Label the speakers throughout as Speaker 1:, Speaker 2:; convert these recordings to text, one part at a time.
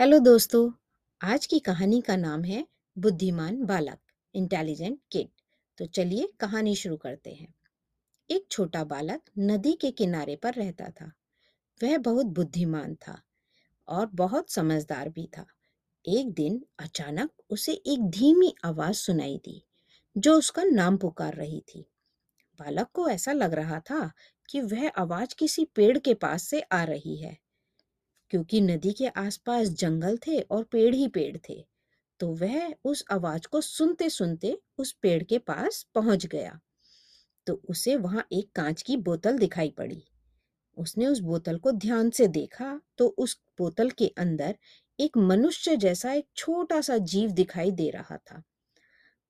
Speaker 1: Hello दोस्तों, आज की कहानी का नाम है बुद्धिमान बालक इंटेलिजेंट किड तो चलिए कहानी शुरू करते हैं। एक छोटा बालक नदी के किनारे पर रहता था। वह बहुत बुद्धिमान था और बहुत समझदार भी था। एक दिन अचानक उसे एक धीमी आवाज़ सुनाई दी, जो उसका नाम पुकार रही थी। बालक को ऐसा लग रहा था कि वह आवाज़ किसी पेड़ के पास से आ रही है। क्योंकि नदी के आसपास जंगल थे और पेड़ ही पेड़ थे तो वह उस आवाज़ को सुनते सुनते उस पेड़ के पास पहुँच गया। तो उसे वहाँ एक कांच की बोतल दिखाई पड़ी। उसने उस बोतल को ध्यान से देखा तो उस बोतल के अंदर एक मनुष्य जैसा एक छोटा सा जीव दिखाई दे रहा था।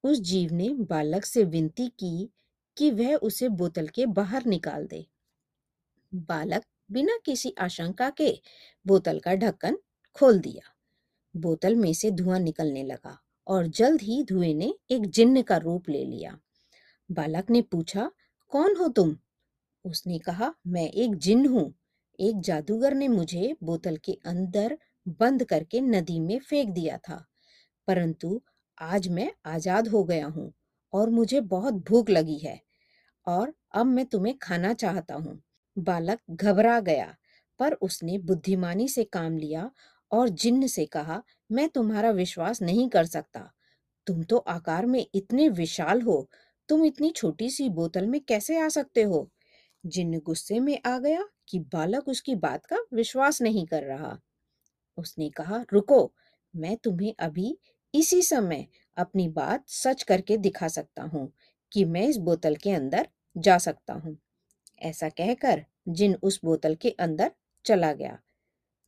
Speaker 1: उस जीव ने बालक से विनती की कि वह उसे बोतल के बाहर निकाल दे। बालक बिना किसी आशंका के बोतल का ढक्कन खोल दिया। बोतल में से धुआँ निकलने लगा और जल्द ही धुएँ ने एक जिन्न का रूप ले लिया। बालक ने पूछा, कौन हो तुम? उसने कहा, मैं एक जिन्न हूँ। एक जादूगर ने मुझे बोतल के अंदर बंद करके नदी में फेंक दिया था। परंतु आज मैं आज़ाद हो गया हूँ और मुझे बहुत भूख लगी है और अब मैं तुम्हें खाना चाहता हूँ। बालक घबरा गया, पर उसने बुद्धिमानी से काम लिया और जिन्न से कहा, मैं तुम्हारा विश्वास नहीं कर सकता। तुम तो आकार में इतने विशाल हो, तुम इतनी छोटी सी बोतल में कैसे आ सकते हो? जिन्न गुस्से में आ गया कि बालक उसकी बात का विश्वास नहीं कर रहा। उसने कहा, रुको, मैं तुम्हें अभी इसी समय अपनी बात सच करके दिखा सकता हूँ कि मैं इस बोतल के अंदर जा सकता हूँ। ऐसा कहकर जिन उस बोतल के अंदर चला गया।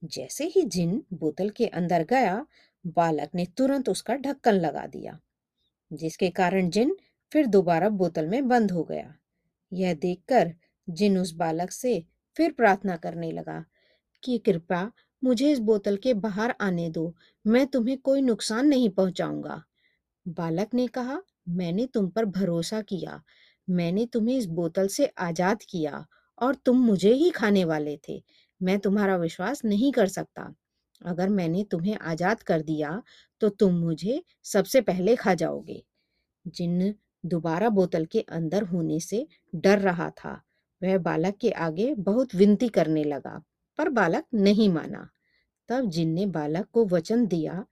Speaker 1: जैसे ही जिन बोतल के अंदर गया, बालक ने तुरंत उसका ढक्कन लगा दिया, जिसके कारण जिन फिर दोबारा बोतल में बंद हो गया। यह देखकर जिन उस बालक से फिर प्रार्थना करने लगा कि कृपा मुझे इस बोतल के बाहर आने दो, मैं तुम्हें कोई नुकसान नहीं पहुंचाऊँगा। बालक ने कहा, मैंने तुम पर भरोसा किया। मैंने तुम्हें इस बोतल से आज़ाद किया और तुम मुझे ही खाने वाले थे। मैं तुम्हारा विश्वास नहीं कर सकता। अगर मैंने तुम्हें आज़ाद कर दिया तो तुम मुझे सबसे पहले खा जाओगे। जिन दोबारा बोतल के अंदर होने से डर रहा था, वह बालक के आगे बहुत विनती करने लगा, पर बालक नहीं माना। तब जिन ने बालक को वचन दिया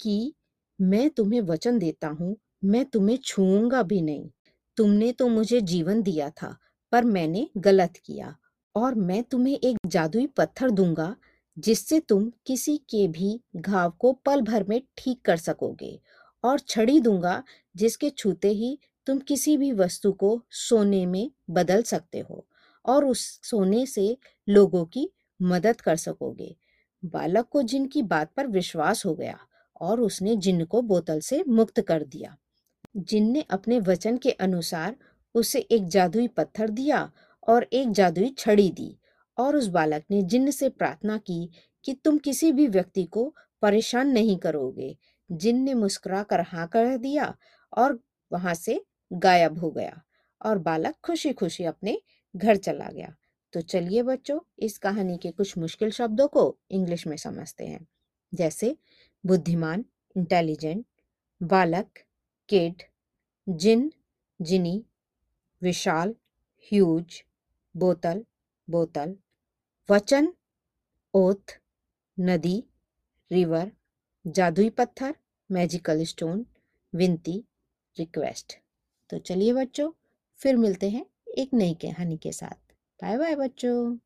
Speaker 1: कि, मैं तुम्हें वचन देता हूँ, मैं तुम्हें छूऊँगा भी नहीं। तुमने तो मुझे जीवन दिया था, पर मैंने गलत किया और मैं तुम्हें एक जादुई पत्थर दूँगा, जिससे तुम किसी के भी घाव को पल भर में ठीक कर सकोगे और छड़ी दूँगा, जिसके छूते ही तुम किसी भी वस्तु को सोने में बदल सकते हो और उस सोने से लोगों की मदद कर सकोगे। बालक को जिन की बात पर विश्वास हो गया और उसने जिन को बोतल से मुक्त कर दिया। जिन ने अपने वचन के अनुसार उसे एक जादुई पत्थर दिया और एक जादुई छड़ी दी, और उस बालक ने जिन्न से प्रार्थना की कि तुम किसी भी व्यक्ति को परेशान नहीं करोगे जिन ने मुस्कुरा कर हाँ कर दिया और वहाँ से गायब हो गया, और बालक खुशी खुशी अपने घर चला गया। तो चलिए बच्चों, इस कहानी के कुछ मुश्किल शब्दों को इंग्लिश में समझते हैं। जैसे, बुद्धिमान, इंटेलिजेंट, बालक किड जिन जिनी विशाल ह्यूज बोतल बोतल वचन ओथ नदी रिवर जादुई पत्थर मैजिकल स्टोन विनती रिक्वेस्ट तो चलिए बच्चों, फिर मिलते हैं एक नई कहानी के साथ। बाय बाय बच्चों।